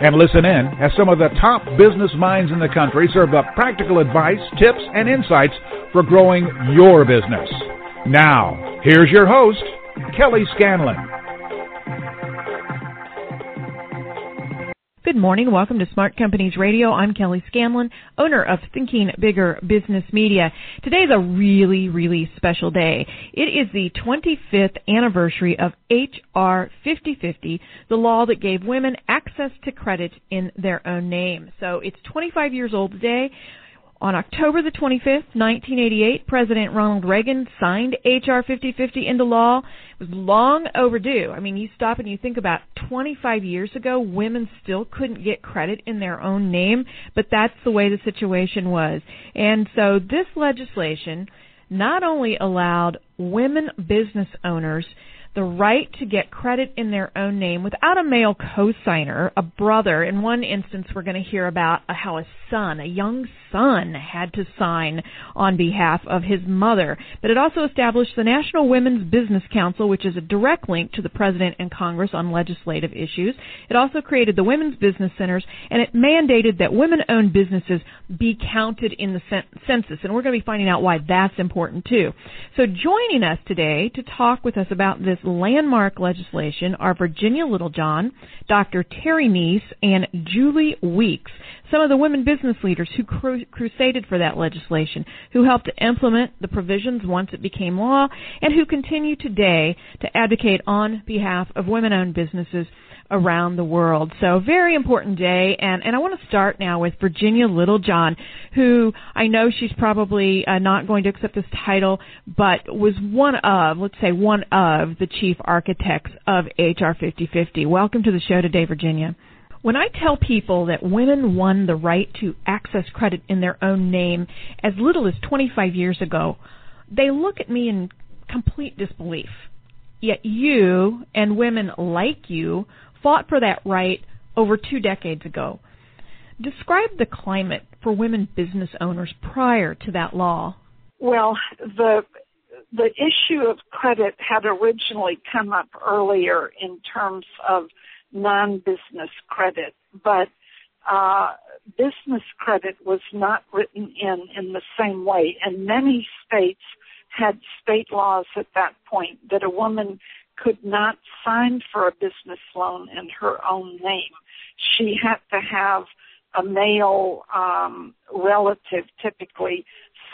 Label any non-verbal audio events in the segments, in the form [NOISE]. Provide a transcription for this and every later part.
And listen in as some of the top business minds in the country serve up practical advice, tips, and insights for growing your business. Now, here's your host, Kelly Scanlon. Good morning. Welcome to Smart Companies Radio. I'm Kelly Scanlon, owner of Thinking Bigger Business Media. Today is a really, really special day. It is the 25th anniversary of H.R. 5050, the law that gave women access to credit in their own name. So it's 25 years old today. On October the 25th, 1988, President Ronald Reagan signed H.R. 5050 into law. It was long overdue. I mean, you stop and you think about 25 years ago, women still couldn't get credit in their own name, but that's the way the situation was. And so this legislation not only allowed women business owners the right to get credit in their own name without a male co-signer, a brother. In one instance, we're going to hear about how a son, a young son, had to sign on behalf of his mother. But it also established the National Women's Business Council, which is a direct link to the President and Congress on legislative issues. It also created the Women's Business Centers, and it mandated that women-owned businesses be counted in the census. And we're going to be finding out why that's important too. So joining us today to talk with us about this landmark legislation are Virginia Littlejohn, Dr. Terry Neese, and Julie Weeks, some of the women business leaders who cru- crusaded for that legislation, who helped to implement the provisions once it became law, and who continue today to advocate on behalf of women-owned businesses around the world. So very important day, and and I want to start now with Virginia Littlejohn, who I know she's probably uh, not going to accept this title, but was one of, let's say, one of the chief architects of HR 5050. Welcome to the show today, Virginia. When I tell people that women won the right to access credit in their own name as little as 25 years ago, they look at me in complete disbelief. Yet you and women like you fought for that right over two decades ago. Describe the climate for women business owners prior to that law. Well, the the issue of credit had originally come up earlier in terms of non-business credit, but uh, business credit was not written in in the same way, and many states had state laws at that point that a woman could not sign for a business loan in her own name. She had to have a male um, relative typically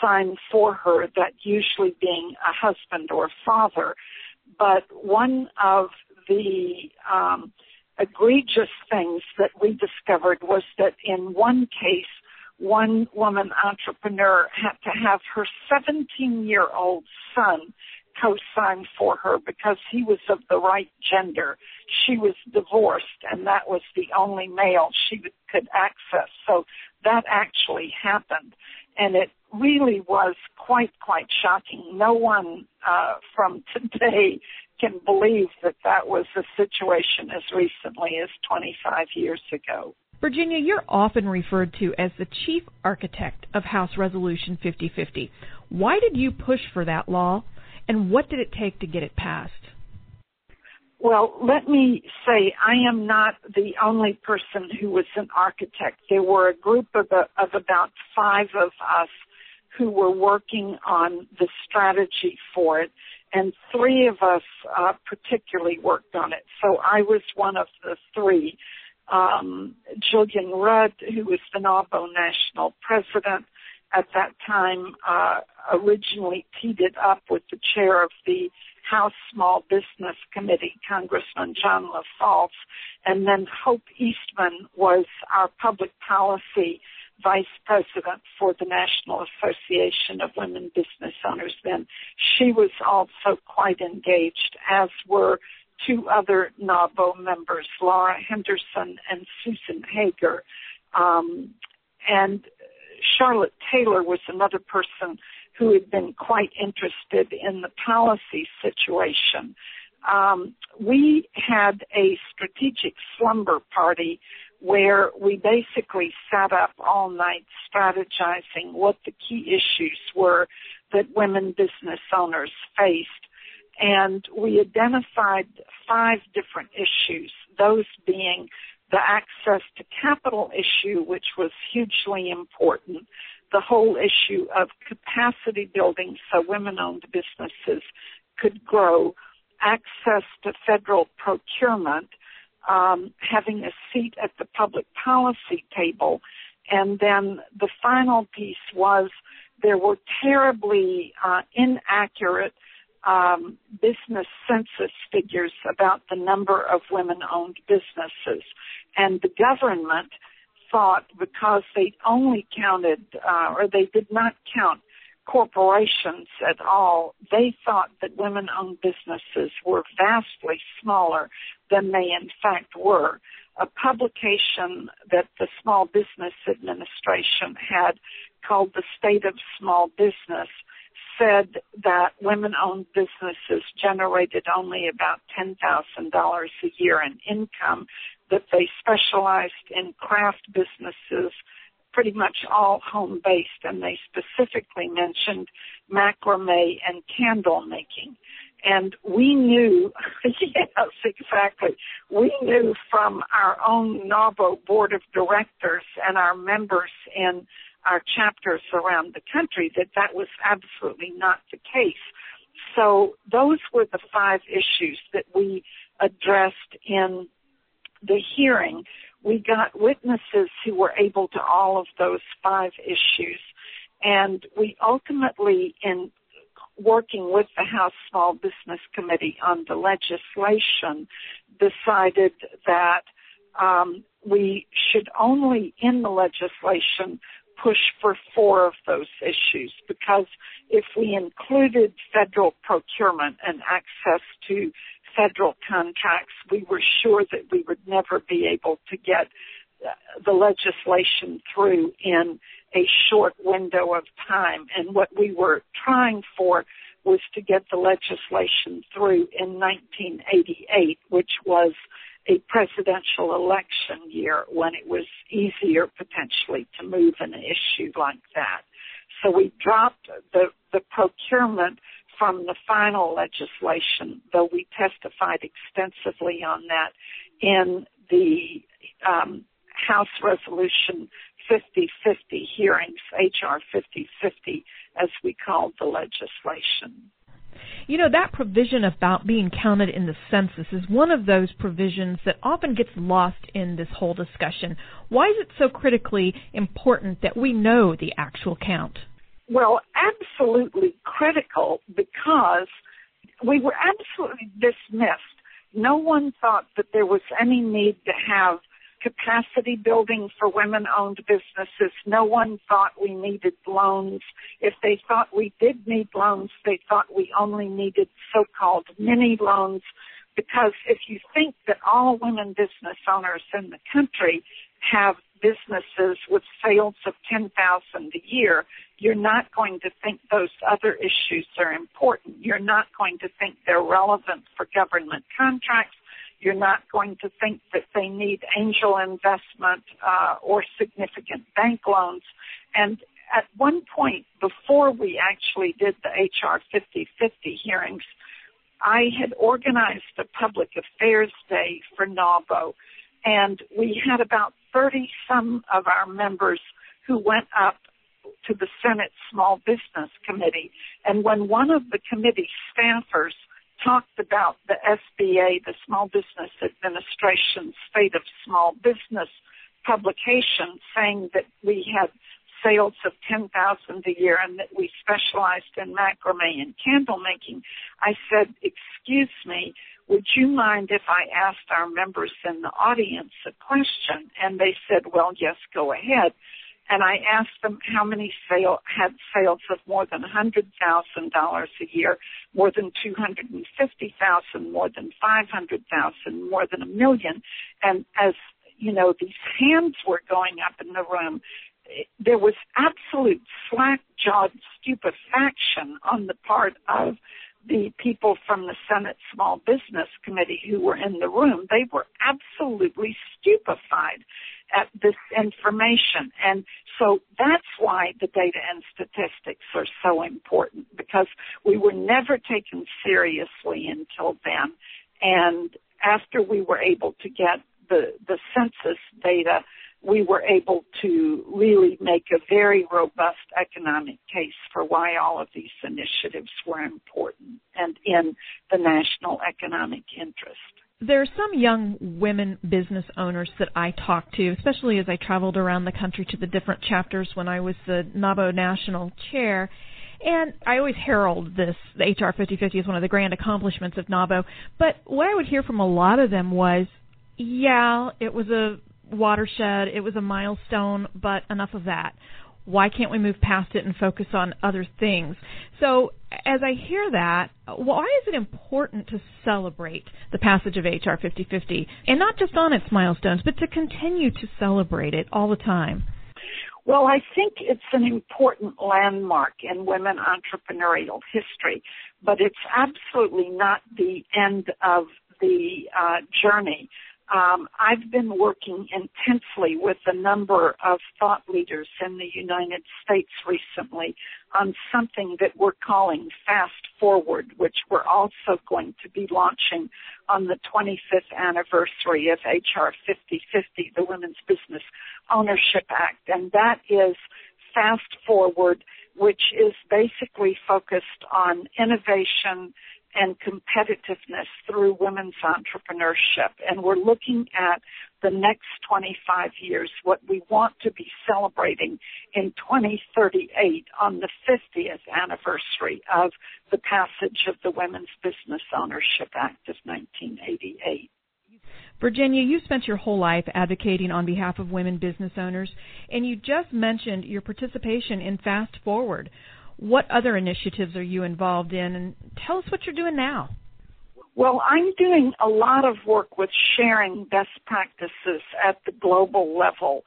sign for her, that usually being a husband or father. But one of the um, egregious things that we discovered was that in one case, one woman entrepreneur had to have her 17 year old son co-sign for her because he was of the right gender. She was divorced and that was the only male she could access. So that actually happened. And it really was quite, quite shocking. No one uh, from [LAUGHS] today can believe that that was the situation as recently as 25 years ago. Virginia, you're often referred to as the chief architect of House Resolution 5050. Why did you push for that law and what did it take to get it passed? Well, let me say I am not the only person who was an architect. There were a group of, of about five of us who were working on the strategy for it, and three of us uh, particularly worked on it. So I was one of the three. Um, Gillian Rudd, who was the NAWBO national president, at that time uh, originally teed it up with the chair of the House Small Business Committee, Congressman John LaFalce, and then Hope Eastman was our public policy vice president for the National Association of Women Business Owners then. She was also quite engaged, as were two other NAWBO members, Laura Henderson and Susan Hager. Um, and Charlotte Taylor was another person who had been quite interested in the policy situation. Um, we had a strategic slumber party where we basically sat up all night strategizing what the key issues were that women business owners faced. And we identified five different issues, those being the access to capital issue, which was hugely important, the whole issue of capacity building so women owned businesses could grow, access to federal procurement, um, having a seat at the public policy table, and then the final piece was there were terribly uh, inaccurate um, business census figures about the number of women-owned businesses, and the government thought because they only counted uh, or they did not count corporations at all, they thought that women-owned businesses were vastly smaller than they in fact were. A publication that the Small Business Administration had called The State of Small Business said that women-owned businesses generated only about $10,000 a year in income, that they specialized in craft businesses, pretty much all home-based, and they specifically mentioned macrame and candle making. And we knew, [LAUGHS] yes, exactly. We knew from our own NAWBO board of directors and our members in our chapters around the country that that was absolutely not the case. So those were the five issues that we addressed in the hearing. We got witnesses who were able to all of those five issues. And we ultimately, in working with the House Small Business Committee on the legislation, decided that um, we should only, in the legislation, push for four of those issues because if we included federal procurement and access to federal contracts, we were sure that we would never be able to get the legislation through in a short window of time. And what we were trying for was to get the legislation through in 1988, which was a presidential election year when it was easier potentially to move an issue like that. So we dropped the, the procurement from the final legislation, though we testified extensively on that in the um, House Resolution 5050 hearings, HR 5050, as we called the legislation. You know, that provision about being counted in the census is one of those provisions that often gets lost in this whole discussion. Why is it so critically important that we know the actual count? Well, absolutely critical because we were absolutely dismissed. No one thought that there was any need to have capacity building for women owned businesses. No one thought we needed loans. If they thought we did need loans, they thought we only needed so called mini loans. Because if you think that all women business owners in the country have businesses with sales of 10,000 a year, you're not going to think those other issues are important. You're not going to think they're relevant for government contracts. You're not going to think that they need angel investment uh, or significant bank loans. And at one point, before we actually did the HR 5050 hearings, I had organized a public affairs day for NAWBO, and we had about 30 some of our members who went up to the Senate Small Business Committee. And when one of the committee staffers talked about the SBA, the Small Business Administration State of Small Business publication saying that we had sales of 10,000 a year and that we specialized in macrame and candle making. I said, excuse me, would you mind if I asked our members in the audience a question? And they said, well, yes, go ahead and I asked them how many sale, had sales of more than $100,000 a year, more than 250,000, more than 500,000, more than a million. And as, you know, these hands were going up in the room, there was absolute slack-jawed stupefaction on the part of the people from the Senate Small Business Committee who were in the room. They were absolutely stupefied at this information. And so that's why the data and statistics are so important because we were never taken seriously until then. And after we were able to get the, the census data, we were able to really make a very robust economic case for why all of these initiatives were important and in the national economic interest. There are some young women business owners that I talk to, especially as I traveled around the country to the different chapters when I was the NAWBO national chair. And I always herald this, the HR 5050 is one of the grand accomplishments of NAWBO. But what I would hear from a lot of them was, yeah, it was a watershed, it was a milestone, but enough of that. Why can't we move past it and focus on other things? So, as I hear that, why is it important to celebrate the passage of HR 5050 and not just on its milestones, but to continue to celebrate it all the time? Well, I think it's an important landmark in women entrepreneurial history, but it's absolutely not the end of the uh, journey. Um, I've been working intensely with a number of thought leaders in the United States recently on something that we're calling Fast Forward, which we're also going to be launching on the 25th anniversary of HR 5050, the Women's Business Ownership Act. And that is Fast Forward, which is basically focused on innovation, and competitiveness through women's entrepreneurship. And we're looking at the next 25 years, what we want to be celebrating in 2038 on the 50th anniversary of the passage of the Women's Business Ownership Act of 1988. Virginia, you spent your whole life advocating on behalf of women business owners, and you just mentioned your participation in Fast Forward. What other initiatives are you involved in? And tell us what you're doing now. Well, I'm doing a lot of work with sharing best practices at the global level.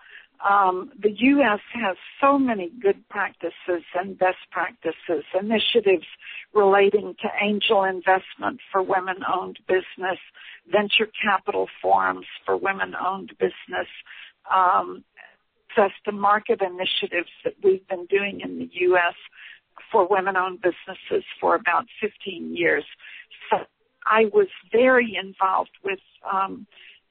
Um, the U.S. has so many good practices and best practices, initiatives relating to angel investment for women owned business, venture capital forums for women owned business, um, access to market initiatives that we've been doing in the U.S for women-owned businesses for about 15 years. So I was very involved with um,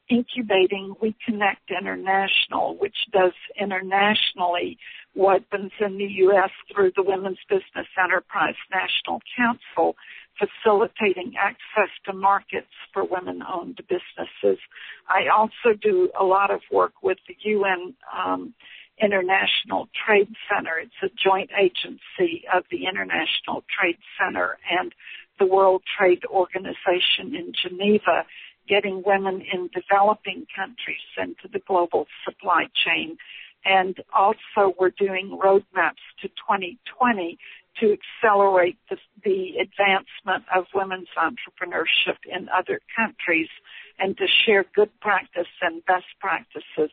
incubating We Connect International, which does internationally what happens in the U.S. through the Women's Business Enterprise National Council, facilitating access to markets for women-owned businesses. I also do a lot of work with the UN um, International Trade Center. It's a joint agency of the International Trade Center and the World Trade Organization in Geneva, getting women in developing countries into the global supply chain. And also we're doing roadmaps to 2020 to accelerate the, the advancement of women's entrepreneurship in other countries and to share good practice and best practices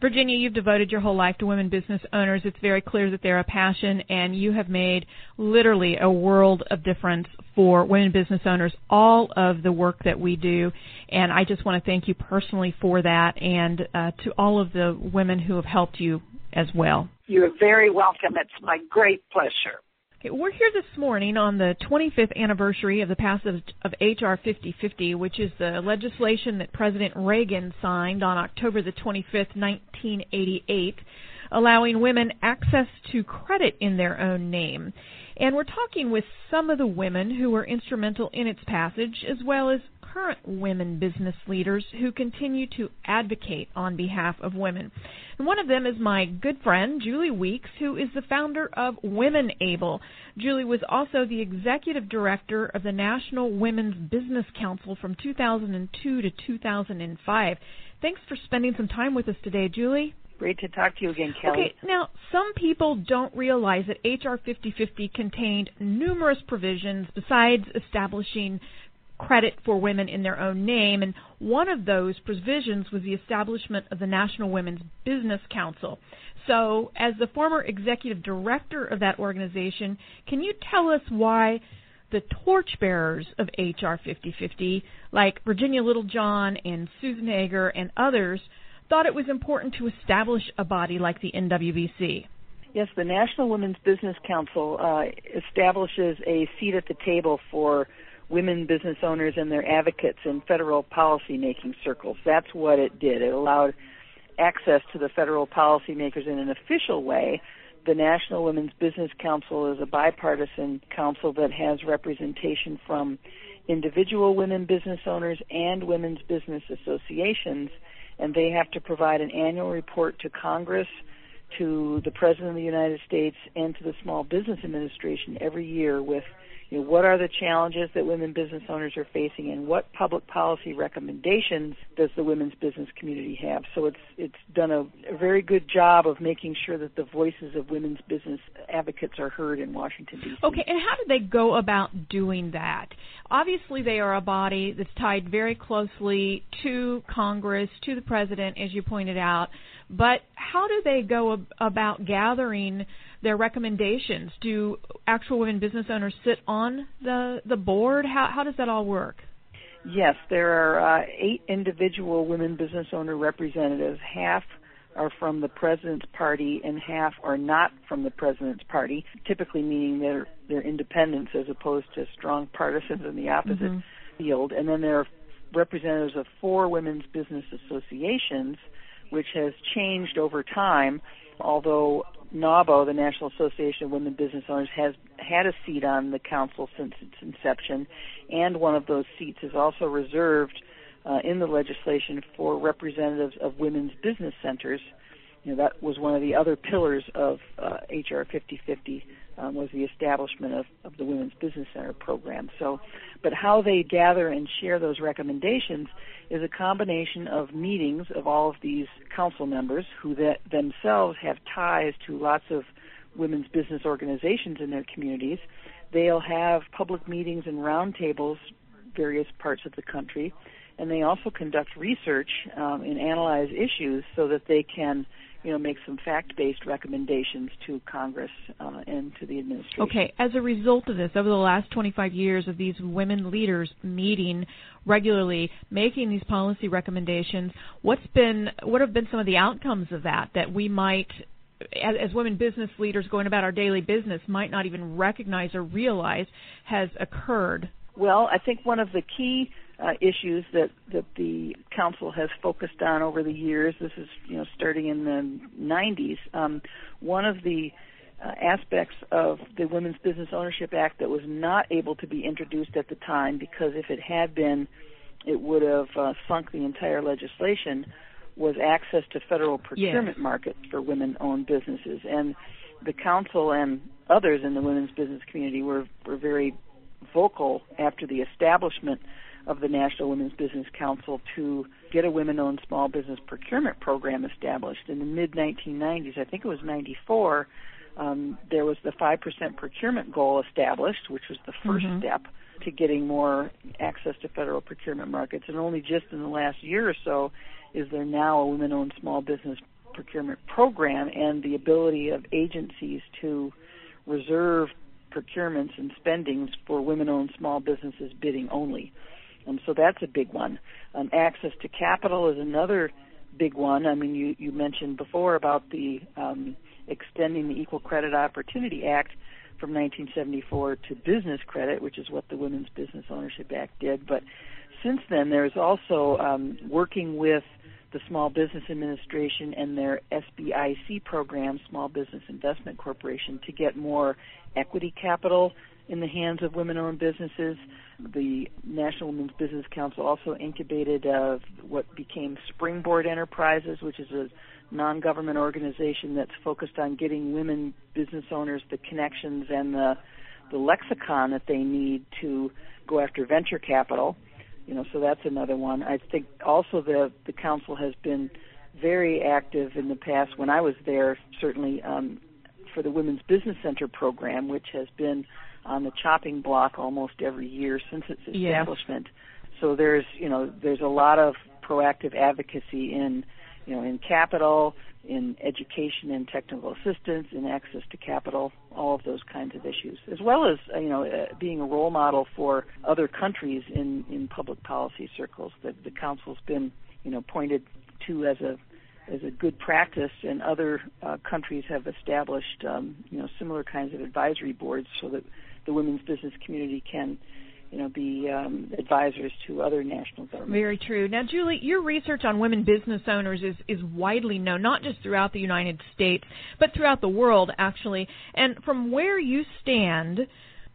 Virginia, you've devoted your whole life to women business owners. It's very clear that they're a passion, and you have made literally a world of difference for women business owners, all of the work that we do. And I just want to thank you personally for that and uh, to all of the women who have helped you as well. You're very welcome. It's my great pleasure. Okay, we're here this morning on the 25th anniversary of the passage of H.R. 5050, which is the legislation that President Reagan signed on October the 25th, 1988, allowing women access to credit in their own name. And we're talking with some of the women who were instrumental in its passage, as well as current women business leaders who continue to advocate on behalf of women. And one of them is my good friend, Julie Weeks, who is the founder of Women Able. Julie was also the executive director of the National Women's Business Council from 2002 to 2005. Thanks for spending some time with us today, Julie. Great to talk to you again, Kelly. Okay, now some people don't realize that HR 5050 contained numerous provisions besides establishing credit for women in their own name, and one of those provisions was the establishment of the National Women's Business Council. So, as the former executive director of that organization, can you tell us why the torchbearers of HR 5050, like Virginia Littlejohn and Susan Hager and others, thought it was important to establish a body like the NWBC? Yes, the National Women's Business Council uh, establishes a seat at the table for women business owners and their advocates in federal policy making circles. That's what it did. It allowed access to the federal policymakers in an official way. The National Women's Business Council is a bipartisan council that has representation from individual women business owners and women's business associations, and they have to provide an annual report to Congress, to the President of the United States, and to the Small Business Administration every year with you know, what are the challenges that women business owners are facing and what public policy recommendations does the women's business community have? So it's it's done a, a very good job of making sure that the voices of women's business advocates are heard in Washington D.C. Okay, and how do they go about doing that? Obviously, they are a body that's tied very closely to Congress, to the president, as you pointed out. But how do they go ab- about gathering their recommendations? Do actual women business owners sit on the the board? How how does that all work? Yes, there are uh, eight individual women business owner representatives. Half are from the president's party and half are not from the president's party, typically meaning they're they're independents as opposed to strong partisans in the opposite mm-hmm. field. And then there are representatives of four women's business associations, which has changed over time, although NAWBO, the National Association of Women Business Owners, has had a seat on the council since its inception, and one of those seats is also reserved uh, in the legislation for representatives of women's business centers. You know, that was one of the other pillars of uh, HR 5050 um, was the establishment of, of the Women's Business Center program. So, but how they gather and share those recommendations is a combination of meetings of all of these council members who that themselves have ties to lots of women's business organizations in their communities. They'll have public meetings and roundtables various parts of the country, and they also conduct research um, and analyze issues so that they can you know, make some fact-based recommendations to Congress uh, and to the administration. Okay. As a result of this, over the last 25 years of these women leaders meeting regularly, making these policy recommendations, what's been what have been some of the outcomes of that that we might as, as women business leaders going about our daily business might not even recognize or realize has occurred? Well, I think one of the key uh, issues that that the council has focused on over the years. This is you know starting in the 90s. Um, one of the uh, aspects of the Women's Business Ownership Act that was not able to be introduced at the time because if it had been, it would have uh, sunk the entire legislation. Was access to federal procurement yes. markets for women-owned businesses, and the council and others in the women's business community were were very vocal after the establishment of the National Women's Business Council to get a women owned small business procurement program established. In the mid 1990s, I think it was 94, um, there was the 5% procurement goal established, which was the 1st mm-hmm. step to getting more access to federal procurement markets. And only just in the last year or so is there now a women owned small business procurement program and the ability of agencies to reserve procurements and spendings for women owned small businesses bidding only. Um, so that's a big one. Um, access to capital is another big one. I mean, you, you mentioned before about the um, extending the Equal Credit Opportunity Act from 1974 to business credit, which is what the Women's Business Ownership Act did. But since then, there's also um, working with the Small Business Administration and their SBIC program, Small Business Investment Corporation, to get more equity capital in the hands of women-owned businesses. The National Women's Business Council also incubated uh, what became Springboard Enterprises, which is a non-government organization that's focused on getting women business owners the connections and the the lexicon that they need to go after venture capital. You know, so that's another one. I think also the the council has been very active in the past. When I was there, certainly um, for the Women's Business Center program, which has been on the chopping block almost every year since its establishment. So there's you know there's a lot of proactive advocacy in you know in capital, in education and technical assistance, in access to capital, all of those kinds of issues, as well as uh, you know uh, being a role model for other countries in in public policy circles. That the council's been you know pointed to as a as a good practice, and other uh, countries have established um, you know similar kinds of advisory boards so that the women's business community can you know, be um, advisors to other national governments. Very true. Now, Julie, your research on women business owners is, is widely known, not just throughout the United States, but throughout the world, actually. And from where you stand,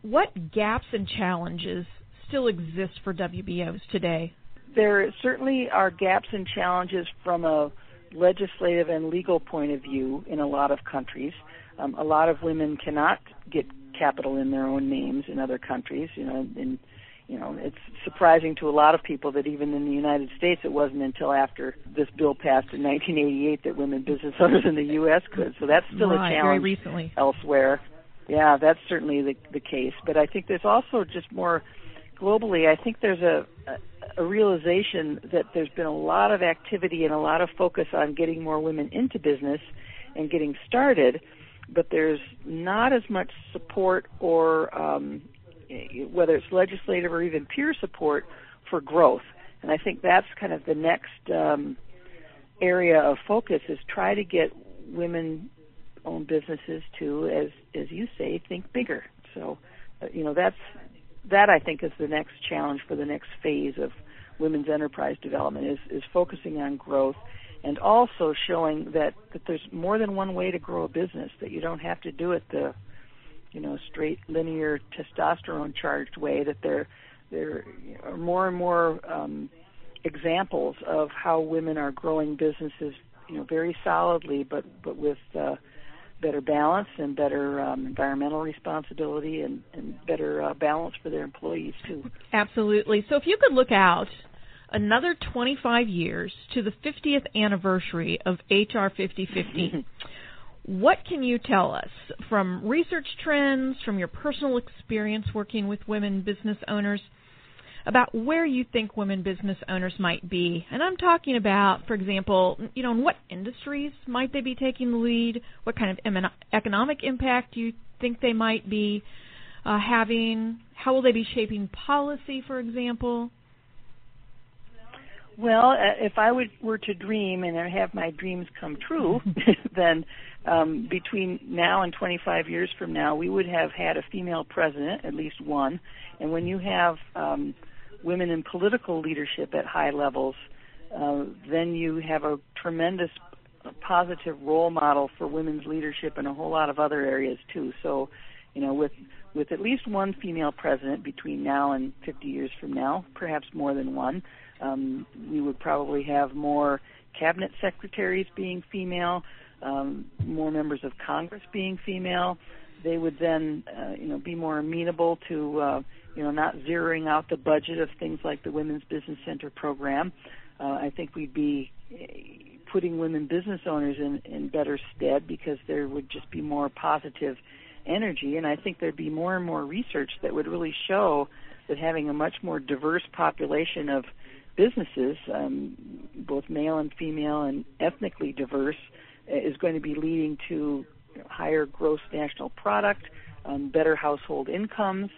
what gaps and challenges still exist for WBOs today? There certainly are gaps and challenges from a legislative and legal point of view in a lot of countries. Um, a lot of women cannot get capital in their own names in other countries. You know, and you know, it's surprising to a lot of people that even in the United States, it wasn't until after this bill passed in 1988 that women business [LAUGHS] owners in the U.S. could. So that's still right, a challenge very recently. elsewhere. Yeah, that's certainly the the case. But I think there's also just more globally. I think there's a, a a realization that there's been a lot of activity and a lot of focus on getting more women into business and getting started but there's not as much support or um, whether it's legislative or even peer support for growth. And I think that's kind of the next um, area of focus is try to get women owned businesses to, as as you say, think bigger. So, uh, you know, that's that I think is the next challenge for the next phase of women's enterprise development is is focusing on growth and also showing that that there's more than one way to grow a business that you don't have to do it the you know straight linear testosterone charged way that there there are more and more um, examples of how women are growing businesses you know very solidly but but with uh, better balance and better um, environmental responsibility and, and better uh, balance for their employees too. Absolutely. So if you could look out another 25 years to the 50th anniversary of HR 5050. [LAUGHS] what can you tell us from research trends, from your personal experience working with women business owners, about where you think women business owners might be? And I'm talking about, for example, you know, in what industries might they be taking the lead? What kind of economic impact do you think they might be uh, having? How will they be shaping policy, for example? Well, uh, if I would, were to dream and have my dreams come true, [LAUGHS] [LAUGHS] then um, between now and 25 years from now, we would have had a female president, at least one. And when you have um, women in political leadership at high levels, uh, then you have a tremendous positive role model for women's leadership in a whole lot of other areas too. So, you know, with with at least one female president between now and 50 years from now, perhaps more than one um, we would probably have more cabinet secretaries being female, um, more members of Congress being female. They would then, uh, you know, be more amenable to, uh, you know, not zeroing out the budget of things like the Women's Business Center program. Uh, I think we'd be uh, putting women business owners in, in better stead because there would just be more positive energy. And I think there'd be more and more research that would really show that having a much more diverse population of businesses, um, both male and female and ethnically diverse, uh, is going to be leading to higher gross national product, um, better household incomes,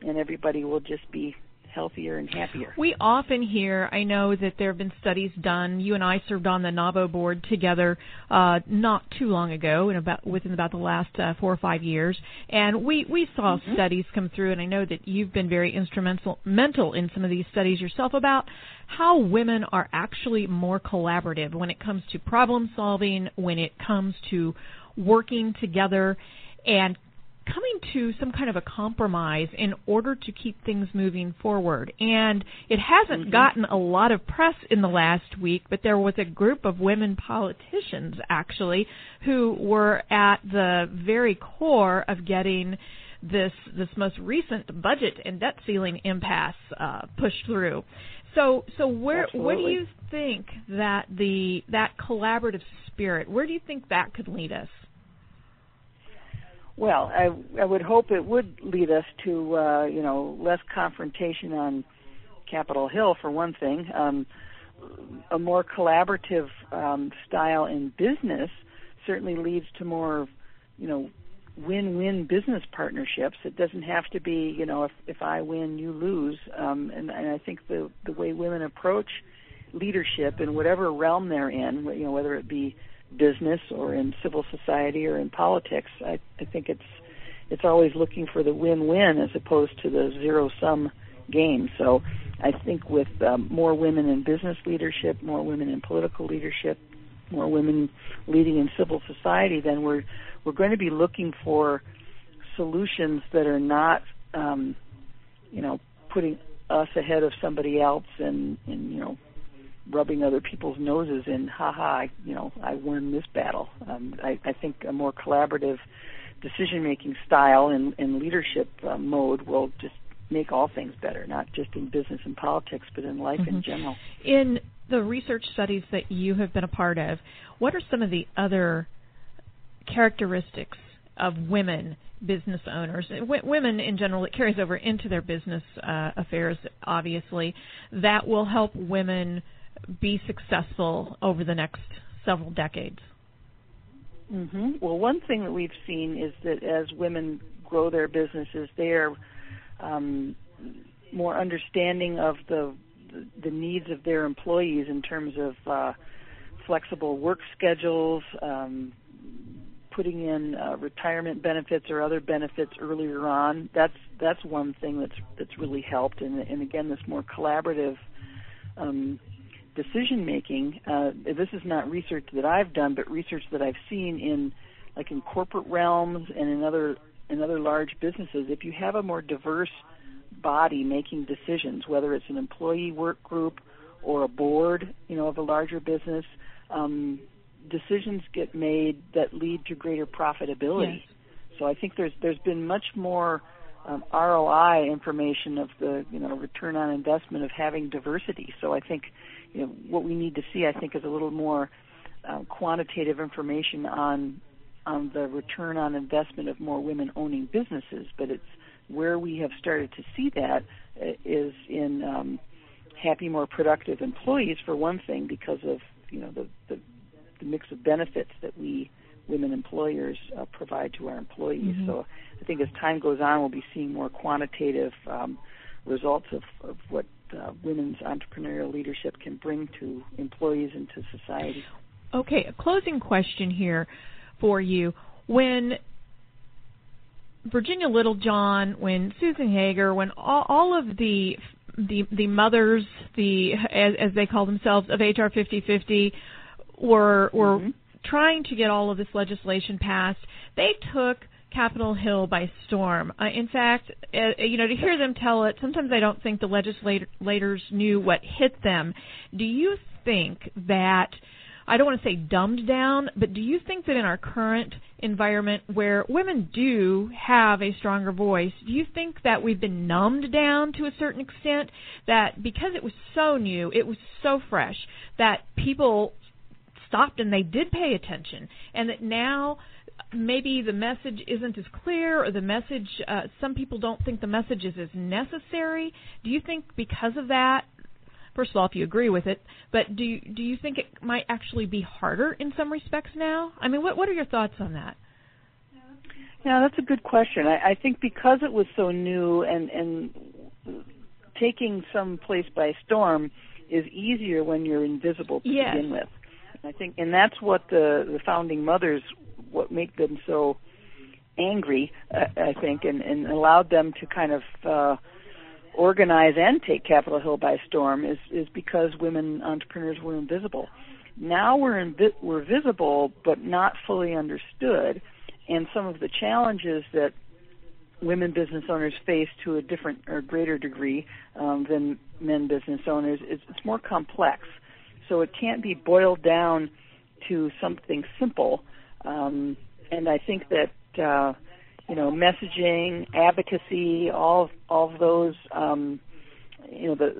and everybody will just be healthier and happier. We often hear, I know that there have been studies done. You and I served on the NAWBO board together uh, not too long ago, in about within about the last uh, four or five years, and we we saw mm-hmm. studies come through. And I know that you've been very instrumental mental in some of these studies yourself about how women are actually more collaborative when it comes to problem solving, when it comes to working together and coming to some kind of a compromise in order to keep things moving forward. And it hasn't mm-hmm. gotten a lot of press in the last week, but there was a group of women politicians actually who were at the very core of getting this this most recent budget and debt ceiling impasse uh, pushed through. So so where Absolutely. where do you think that the that collaborative spirit where do you think that could lead us? Well, I, I would hope it would lead us to, uh, you know, less confrontation on Capitol Hill for one thing, um, a more collaborative um, style in business certainly leads to more, you know, win-win business partnerships. It doesn't have to be, you know, if if I win, you lose. Um, and, and I think the the way women approach leadership in whatever realm they're in, you know, whether it be business or in civil society or in politics, I, I think it's it's always looking for the win-win as opposed to the zero-sum game. So I think with um, more women in business leadership, more women in political leadership, more women leading in civil society, then we're we're going to be looking for solutions that are not, um, you know, putting us ahead of somebody else and, and you know, rubbing other people's noses in, haha, I, you know, I won this battle. Um, I, I think a more collaborative decision-making style and, and leadership uh, mode will just make all things better, not just in business and politics, but in life mm-hmm. in general. In the research studies that you have been a part of, what are some of the other characteristics of women business owners, w- women in general, it carries over into their business uh, affairs, obviously, that will help women be successful over the next several decades? Mm-hmm. Well, one thing that we've seen is that as women grow their businesses, they are um, more understanding of the the needs of their employees in terms of uh, flexible work schedules, um, putting in uh, retirement benefits or other benefits earlier on. That's that's one thing that's that's really helped. And, and again, this more collaborative um, decision making. Uh, this is not research that I've done, but research that I've seen in like in corporate realms and in other in other large businesses. If you have a more diverse body making decisions, whether it's an employee work group or a board, you know, of a larger business, um, decisions get made that lead to greater profitability. Yes. So I think there's there's been much more um, ROI information of the you know return on investment of having diversity. So I think you know what we need to see I think is a little more um, quantitative information on on the return on investment of more women owning businesses. But it's where we have started to see that uh, in um, happy, more productive employees for one thing because of you know the, the the mix of benefits that we women employers uh, provide to our employees. Mm-hmm. So I think as time goes on, we'll be seeing more quantitative um, results of, of what uh, women's entrepreneurial leadership can bring to employees and to society. Okay, a closing question here for you. When Virginia Littlejohn, when Susan Hager, when all, all of the the the mothers, the as, as they call themselves of HR 5050 were were mm-hmm. trying to get all of this legislation passed. They took Capitol Hill by storm. Uh, in fact, uh, you know, to hear them tell it, sometimes I don't think the legislators knew what hit them. Do you think that I don't want to say dumbed down, but do you think that in our current environment where women do have a stronger voice, do you think that we've been numbed down to a certain extent that because it was so new, it was so fresh, that people stopped and they did pay attention, and that now maybe the message isn't as clear or the message uh, some people don't think the message is as necessary. Do you think because of that first of all if you agree with it but do you do you think it might actually be harder in some respects now? I mean what what are your thoughts on that? Yeah that's a good question. I, I think because it was so new and and taking some place by storm is easier when you're invisible to yes. begin with. I think, and that's what the the founding mothers, what make them so angry, I think, and, and allowed them to kind of uh, organize and take Capitol Hill by storm is is because women entrepreneurs were invisible. Now we're invi- we're visible, but not fully understood, and some of the challenges that women business owners face to a different or greater degree um, than men business owners is it's more complex so it can't be boiled down to something simple. Um, and I think that uh, you know messaging, advocacy, all all of those um, you know the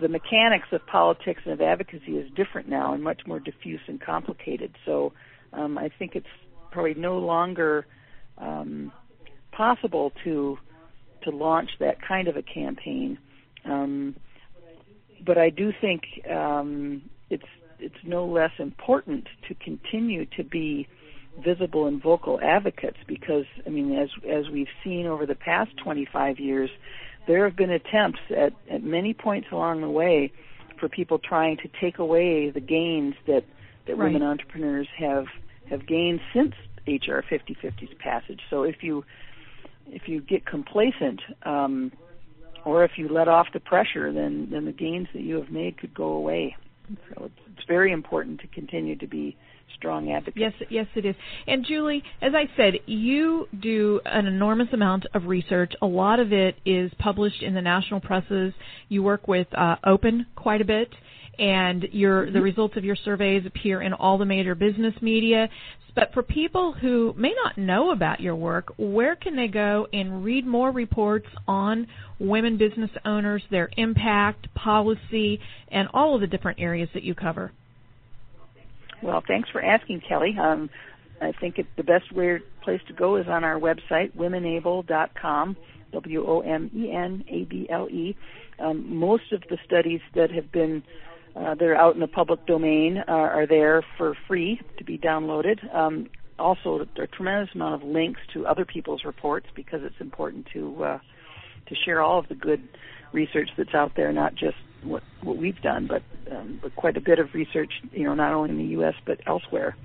the mechanics of politics and of advocacy is different now and much more diffuse and complicated. So um, I think it's probably no longer um, possible to to launch that kind of a campaign. Um, but I do think um, it's it's no less important to continue to be visible and vocal advocates because I mean as as we've seen over the past 25 years there have been attempts at at many points along the way for people trying to take away the gains that that right. women entrepreneurs have have gained since HR 5050's passage. So if you if you get complacent um, or if you let off the pressure, then then the gains that you have made could go away. So it's, it's very important to continue to be strong advocate. Yes, yes, it is. And Julie, as I said, you do an enormous amount of research. A lot of it is published in the national presses. You work with uh, Open quite a bit and your the mm-hmm. results of your surveys appear in all the major business media. But for people who may not know about your work, where can they go and read more reports on women business owners, their impact, policy, and all of the different areas that you cover? Well, thanks for asking, Kelly. Um, I think it, the best way, place to go is on our website, womenable.com, W-O-M-E-N-A-B-L-E. Um, most of the studies that have been uh, that are out in the public domain uh, are there for free to be downloaded. Um, also, a tremendous amount of links to other people's reports because it's important to uh, to share all of the good research that's out there, not just what what we've done, but um, but quite a bit of research, you know, not only in the U.S. but elsewhere,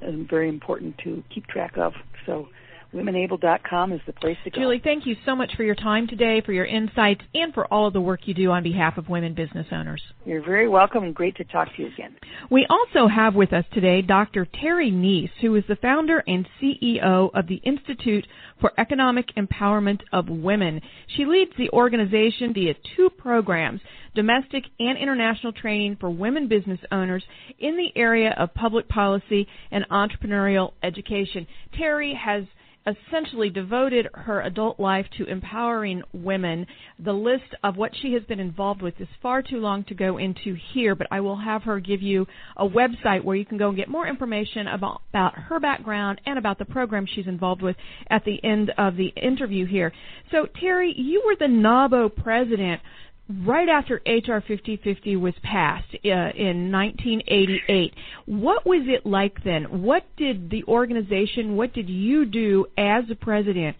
and very important to keep track of. So womenable.com is the place to go. Julie, thank you so much for your time today, for your insights, and for all of the work you do on behalf of women business owners. You're very welcome and great to talk to you again. We also have with us today Dr. Terry Neese, who is the founder and CEO of the Institute for Economic Empowerment of Women. She leads the organization via two programs, domestic and international training for women business owners in the area of public policy and entrepreneurial education. Terry has essentially devoted her adult life to empowering women. The list of what she has been involved with is far too long to go into here, but I will have her give you a website where you can go and get more information about, about her background and about the program she's involved with at the end of the interview here. So, Terry, you were the NAWBO president right after HR 5050 was passed uh, in 1988. What was it like then? What did the organization, what did you do as a president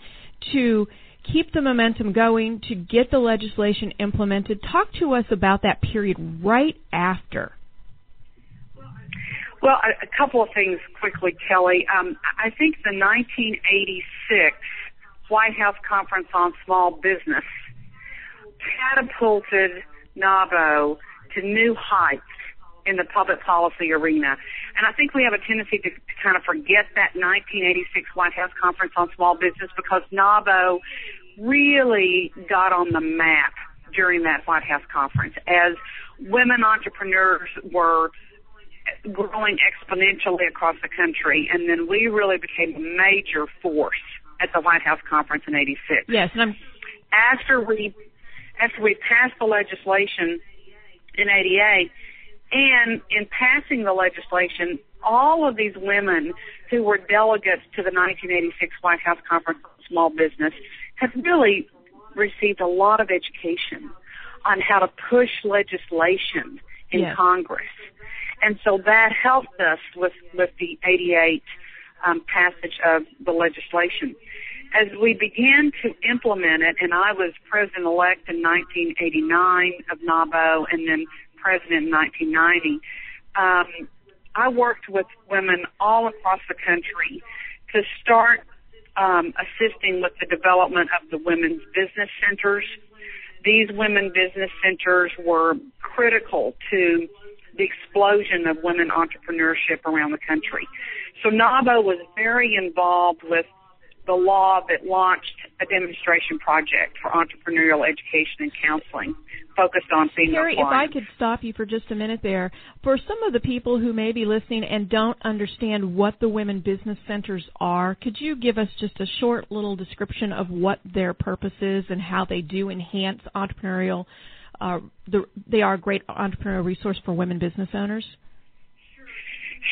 to keep the momentum going, to get the legislation implemented? Talk to us about that period right after. Well, a, a couple of things quickly, Kelly. Um, I think the 1986 White House Conference on Small Business catapulted NAWBO to new heights in the public policy arena. And I think we have a tendency to, to kind of forget that 1986 White House Conference on Small Business because NAWBO really got on the map during that White House conference as women entrepreneurs were growing exponentially across the country and then we really became a major force at the White House conference in 86. Yes, and I'm after we after we passed the legislation in 88, and in passing the legislation, all of these women who were delegates to the 1986 White House Conference on Small Business have really received a lot of education on how to push legislation in yes. Congress. And so that helped us with, with the 88 um, passage of the legislation as we began to implement it, and I was president-elect in 1989 of NAWBO and then president in 1990, um, I worked with women all across the country to start um, assisting with the development of the women's business centers. These women business centers were critical to the explosion of women entrepreneurship around the country. So NAWBO was very involved with the law that launched a demonstration project for entrepreneurial education and counseling focused on female Terry, clients. if I could stop you for just a minute there. For some of the people who may be listening and don't understand what the women business centers are, could you give us just a short little description of what their purpose is and how they do enhance entrepreneurial uh, the, they are a great entrepreneurial resource for women business owners?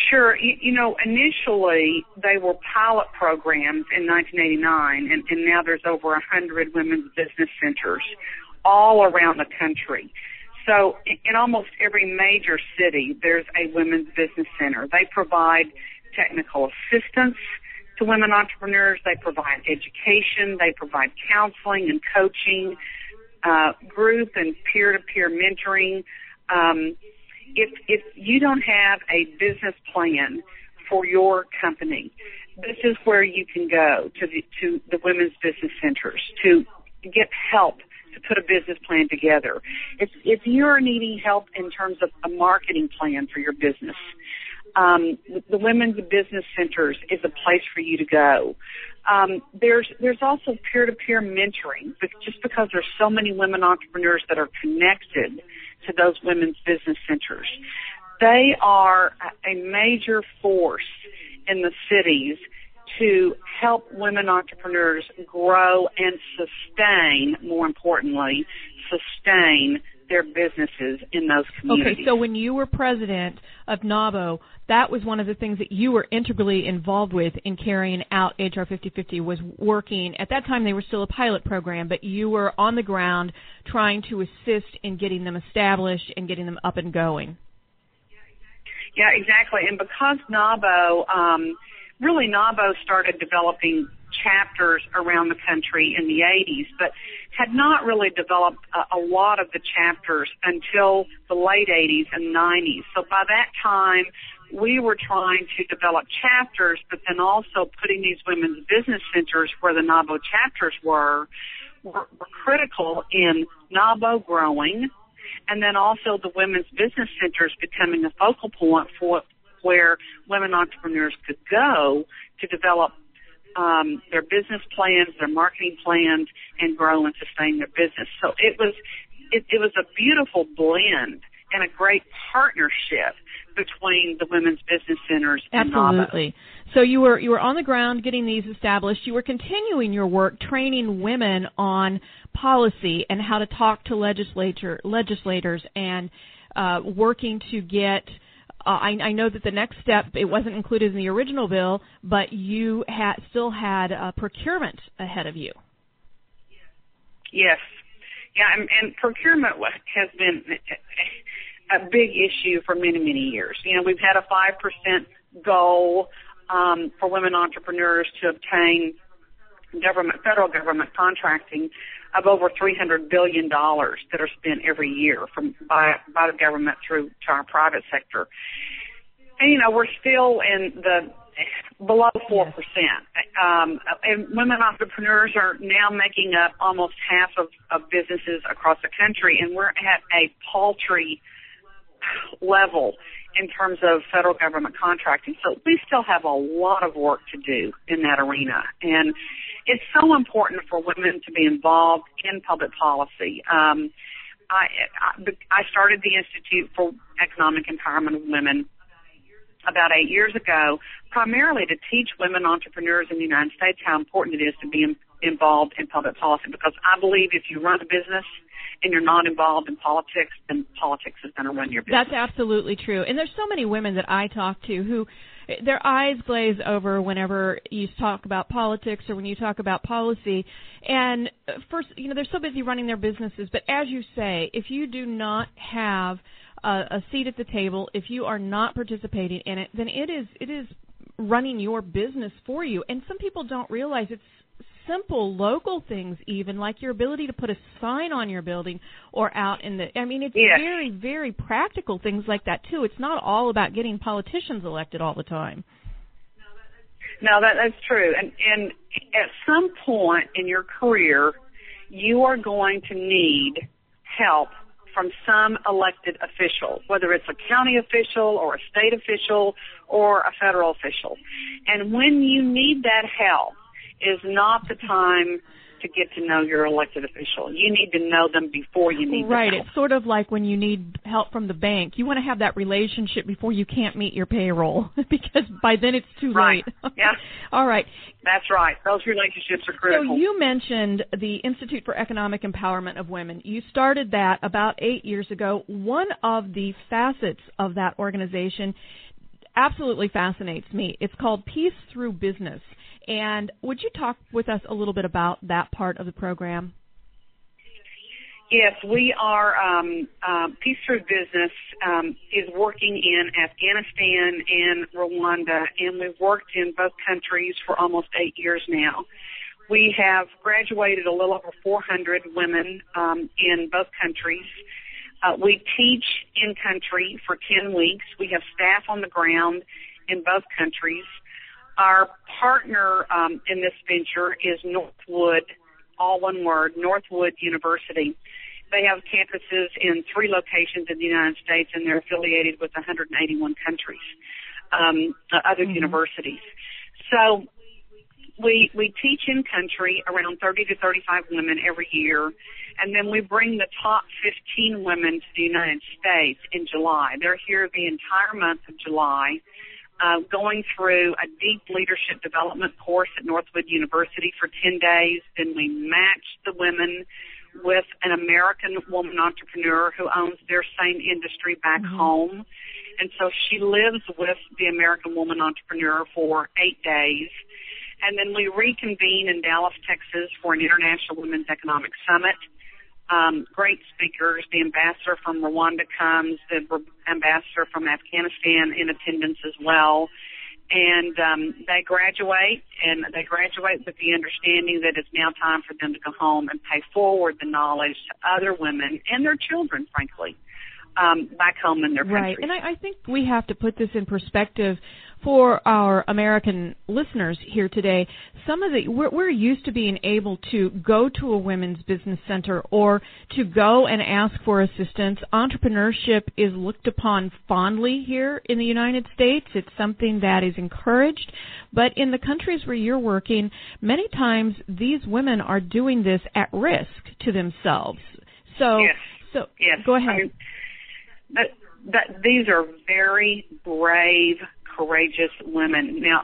Sure. You, you know, initially they were pilot programs in 1989, and, and now there's over 100 women's business centers all around the country. So in almost every major city, there's a women's business center. They provide technical assistance to women entrepreneurs. They provide education. They provide counseling and coaching, uh, group and peer-to-peer mentoring. Um, if if you don't have a business plan for your company, this is where you can go to the to the women's business centers to get help to put a business plan together. If if you're needing help in terms of a marketing plan for your business, um, the women's business centers is a place for you to go. Um, there's there's also peer-to-peer mentoring, but just because there's so many women entrepreneurs that are connected to those women's business centers, they are a major force in the cities to help women entrepreneurs grow and sustain, more importantly, sustain their businesses in those communities. Okay, so when you were president of NAWBO, that was one of the things that you were integrally involved with in carrying out HR 5050 was working. At that time, they were still a pilot program, but you were on the ground trying to assist in getting them established and getting them up and going. Yeah, exactly. And because NAWBO, um, really NAWBO started developing chapters around the country in the 80s, but had not really developed a, a lot of the chapters until the late 80s and 90s. So by that time, we were trying to develop chapters, but then also putting these women's business centers where the NAWBO chapters were, were, were critical in NAWBO growing, and then also the women's business centers becoming a focal point for where women entrepreneurs could go to develop um, their business plans, their marketing plans, and grow and sustain their business. So it was it, it was a beautiful blend and a great partnership between the women's business centers Absolutely. So you were you were on the ground getting these established. You were continuing your work training women on policy and how to talk to legislature legislators and uh, working to get uh, I, I know that the next step it wasn't included in the original bill, but you had still had uh, procurement ahead of you. Yes, yeah, and, and procurement has been a big issue for many many years. You know, we've had a five percent goal um, for women entrepreneurs to obtain government federal government contracting of over $300 billion that are spent every year from by, by the government through to our private sector. And, you know, we're still in the below 4%. Um, and women entrepreneurs are now making up almost half of, of businesses across the country, and we're at a paltry level in terms of federal government contracting. So we still have a lot of work to do in that arena. And it's so important for women to be involved in public policy. Um, I, I started the Institute for Economic Empowerment of Women about eight years ago, primarily to teach women entrepreneurs in the United States how important it is to be in, involved in public policy. Because I believe if you run a business and you're not involved in politics, then politics is going to run your business. That's absolutely true. And there's so many women that I talk to who their eyes glaze over whenever you talk about politics or when you talk about policy. And first, you know, they're so busy running their businesses. But as you say, if you do not have a, a seat at the table, if you are not participating in it, then it is it is running your business for you. And some people don't realize it's simple local things even like your ability to put a sign on your building or out in the I mean it's yes. very very practical things like that too. It's not all about getting politicians elected all the time. No, that that's true. And and at some point in your career you are going to need help from some elected official, whether it's a county official or a state official or a federal official. And when you need that help, is not the time to get to know your elected official. You need to know them before you need right. Right. It's sort of like when you need help from the bank. You want to have that relationship before you can't meet your payroll [LAUGHS] because by then it's too right. late. [LAUGHS] yeah. All right. That's right. Those relationships are critical. So you mentioned the Institute for Economic Empowerment of Women. You started that about eight years ago. One of the facets of that organization absolutely fascinates me. It's called Peace Through Business. And would you talk with us a little bit about that part of the program? Yes, we are. Um, uh, Peace Through Business um, is working in Afghanistan and Rwanda, and we've worked in both countries for almost eight years now. We have graduated a little over 400 women um, in both countries. Uh, we teach in country for 10 weeks. We have staff on the ground in both countries. Our partner um, in this venture is Northwood, all one word, Northwood University. They have campuses in three locations in the United States, and they're affiliated with 181 countries, um, uh, other mm-hmm. universities. So we we teach in country around 30 to 35 women every year, and then we bring the top 15 women to the United States in July. They're here the entire month of July, uh, going through a deep leadership development course at Northwood University for 10 days. Then we match the women with an American woman entrepreneur who owns their same industry back mm-hmm. home. And so she lives with the American woman entrepreneur for eight days and then we reconvene in Dallas, Texas for an International Women's Economic Summit. Um, great speakers. The ambassador from Rwanda comes, the ambassador from Afghanistan in attendance as well. And um, they graduate, and they graduate with the understanding that it's now time for them to go home and pay forward the knowledge to other women and their children, frankly, um, back home in their country. Right, and I, I think we have to put this in perspective for our American listeners here today, some of the we're, we're, used to being able to go to a women's business center or to go and ask for assistance. Entrepreneurship is looked upon fondly here in the United States. It's something that is encouraged, but in the countries where you're working, many times these women are doing this at risk to themselves. So, yes. so yes. go ahead. I mean, that, that these are very brave courageous women. Now,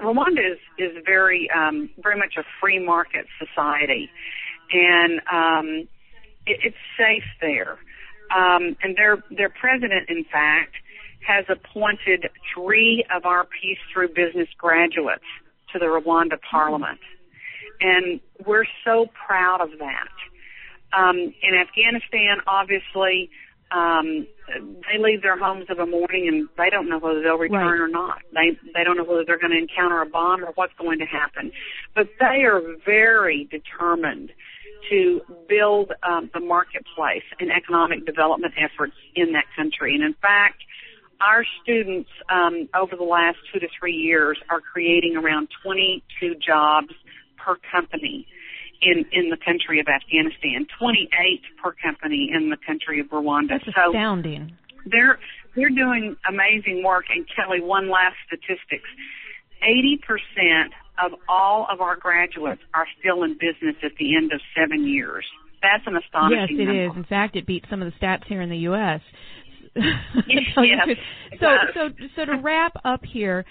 Rwanda is is very um, very much a free market society, and um, it, it's safe there. Um, and their their president, in fact, has appointed three of our Peace Through Business graduates to the Rwanda Parliament, and we're so proud of that. Um, in Afghanistan, obviously, um, they leave their homes of a morning and they don't know whether they'll return right. or not. They they don't know whether they're going to encounter a bomb or what's going to happen. But they are very determined to build um, the marketplace and economic development efforts in that country. And in fact, our students um, over the last two to three years are creating around 22 jobs per company in in the country of Afghanistan, 28 per company in the country of Rwanda. That's so astounding. They're they're doing amazing work. And Kelly, one last statistics: 80 percent of all of our graduates are still in business at the end of seven years. That's an astonishing Yes, it number. is. In fact, it beats some of the stats here in the U.S. [LAUGHS] yes. [LAUGHS] so, so, so to wrap up here,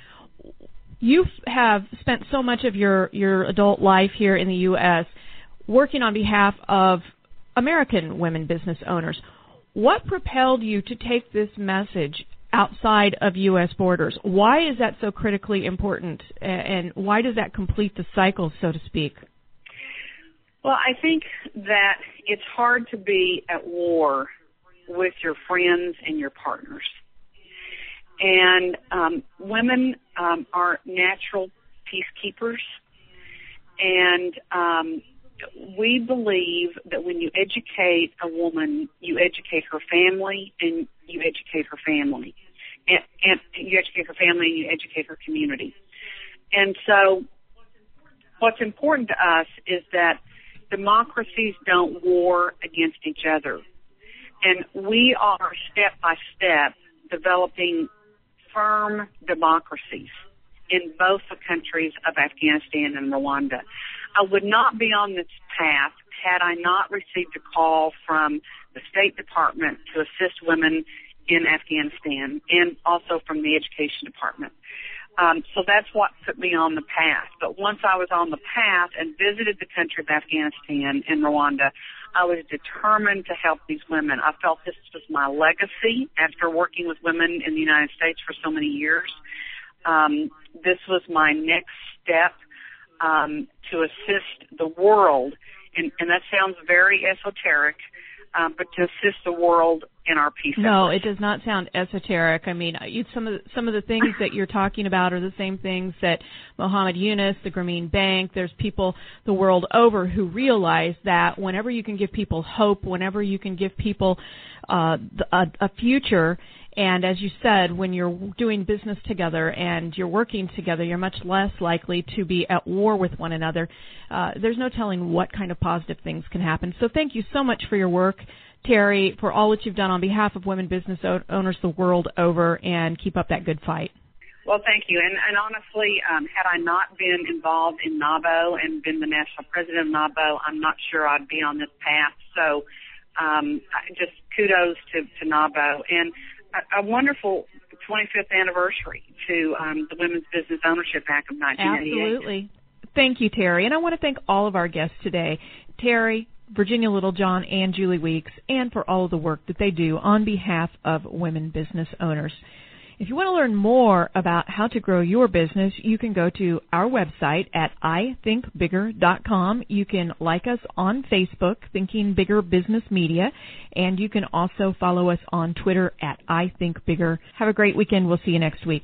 you have spent so much of your your adult life here in the U.S. working on behalf of American women business owners. What propelled you to take this message outside of U.S. borders? Why is that so critically important, and why does that complete the cycle, so to speak? Well, I think that it's hard to be at war with your friends and your partners. And um, women um, are natural peacekeepers, and um, we believe that when you educate a woman, you educate her family, and you educate her family, and, and you educate her family, and you educate her community. And so, what's important to us is that democracies don't war against each other. And we are step by step developing firm democracies in both the countries of Afghanistan and Rwanda. I would not be on this path had I not received a call from the State Department to assist women in Afghanistan and also from the Education Department. Um, so that's what put me on the path. But once I was on the path and visited the country of Afghanistan and Rwanda, I was determined to help these women. I felt this was my legacy after working with women in the United States for so many years. Um, this was my next step um, to assist the world, and, and that sounds very esoteric, um, but to assist the world in our peace. No, it does not sound esoteric. I mean, you, some of the, some of the things that you're talking about are the same things that Muhammad Yunus, the Grameen Bank, there's people the world over who realize that whenever you can give people hope, whenever you can give people uh, a, a future and as you said, when you're doing business together and you're working together, you're much less likely to be at war with one another. Uh, there's no telling what kind of positive things can happen. So thank you so much for your work, Terry, for all that you've done on behalf of women business owners the world over, and keep up that good fight. Well, thank you. And, and honestly, um, had I not been involved in NAWBO and been the national president of NAWBO, I'm not sure I'd be on this path. So, um, just kudos to, to NAWBO. And a, wonderful 25th anniversary to um, the Women's Business Ownership Act of 1988. Absolutely. Thank you, Terry. And I want to thank all of our guests today. Terry, Virginia Littlejohn, and Julie Weeks, and for all of the work that they do on behalf of women business owners. If you want to learn more about how to grow your business, you can go to our website at ithinkbigger.com. You can like us on Facebook, Thinking Bigger Business Media, and you can also follow us on Twitter at ithinkbigger. Have a great weekend. We'll see you next week.